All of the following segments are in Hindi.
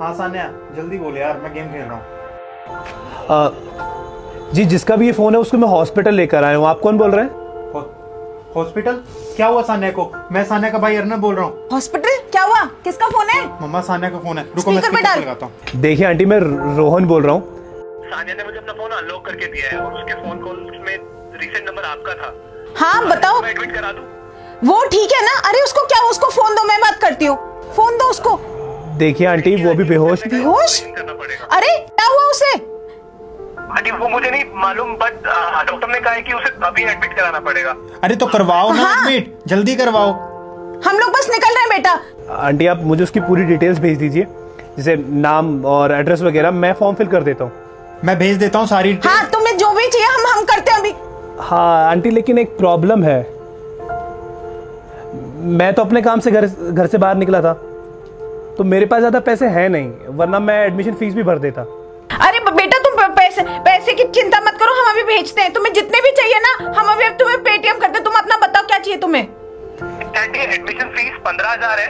हाँ सान्या जल्दी बोले यार मैं गेम खेल रहा हूँ। जी जिसका भी ये फ़ोन है उसको मैं हॉस्पिटल लेकर आया हूँ। आप कौन बोल रहे हैं? हॉस्पिटल? क्या हुआ सान्या को? मैं सान्या का भाई अर्नब बोल रहा हूँ। हॉस्पिटल? क्या हुआ? किसका फ़ोन है? मम्मा सान्या का फ़ोन है। रुको मैं स्पीकर डाल। लगाता हूँ। देखिए आंटी मैं रोहन बोल रहा हूँ। सानिया ने मुझे अपना फ़ोन अनलॉक करके दिया है और उसके फ़ोन कॉल्स में रिसेंट नंबर आपका था। हाँ बताओ। एडमिट करा दूँ? वो ठीक है ना? अरे उसको क्या उसको फ़ोन दो मैं बात करती हूँ। फ़ोन दो उसको। देखिए आंटी वो भी बेहोश। बेहोश? करना अरे क्या हुआ उसे? आंटी वो मुझे नहीं मालूम बट डॉक्टर ने कहा है कि उसे अभी एडमिट कराना पड़ेगा। अरे तो करवाओ ना हाँ। एडमिट जल्दी करवाओ। हम लोग बस निकल रहे हैं बेटा। आंटी आप मुझे उसकी पूरी डिटेल्स भेज दीजिए। जैसे नाम और एड्रेस वगैरह मैं फॉर्म फिल कर देता हूँ। मैं भेज देता हूँ सारी हाँ तुम्हें जो भी चाहिए हम हम करते हैं अभी। हाँ आंटी लेकिन एक प्रॉब्लम है। मैं तो अपने काम से घर घर से बाहर निकला था। तो मेरे पास ज़्यादा पैसे हैं नहीं वरना मैं एडमिशन फ़ीस भी भर देता। अरे बेटा तुम पैसे पैसे की चिंता मत करो हम अभी भेजते हैं। तुम्हें जितने भी चाहिए ना हम अभी तुम्हें पेटीएम करते तुम अपना बताओ क्या चाहिए तुम्हें? एडमिशन फ़ीस पंद्रह हज़ार है।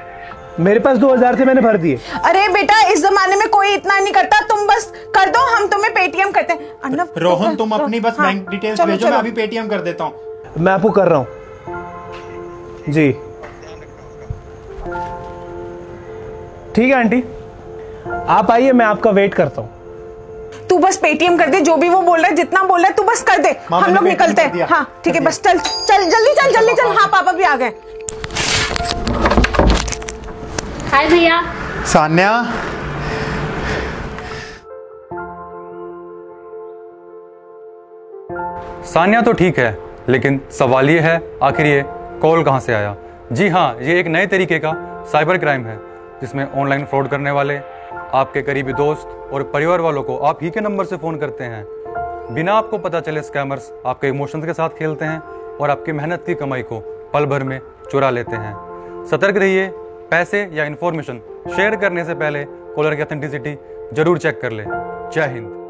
मेरे पास दो हज़ार थे मैंने भर दिए। अरे बेटा इस जमाने में कोई इतना नहीं करता। तुम बस कर दो हम तुम्हें पेटीएम करते हैं। अर्नब रोहन तुम अपनी बस हाँ, बैंक डिटेल्स चलो, भेजो मैं अभी पेटीएम कर देता हूँ। मैं आपको कर रहा हूँ। जी। ठीक है आंटी? आप आइए मैं आपका वेट करता हूँ। तू बस पेटीएम कर दे जो भी वो बोल रहा है जितना बोल रहा है तू बस कर दे। हम लोग निकलते हैं। हाँ ठीक है बस चल चल जल्दी चल जल्दी चल। हाँ पापा भी आ गए। हाय भैया। सान्या। सानिया तो ठीक है लेकिन सवाल ये है आखिर ये कॉल कहाँ से आया? जी हाँ ये एक नए तरीके का साइबर क्राइम है। जिसमें ऑनलाइन फ्रॉड करने वाले, आपके करीबी दोस्त और परिवार वालों को आप ही के नंबर से फ़ोन करते हैं। बिना आपको पता चले स्कैमर्स आपके इमोशंस के साथ खेलते हैं और आपकी मेहनत की कमाई को पल भर में चुरा लेते हैं। सतर्क रहिए, पैसे या इन्फॉर्मेशन शेयर करने से पहले कॉलर की ऑथेंटिसिटी ज़रूर चेक कर लें। जय हिंद।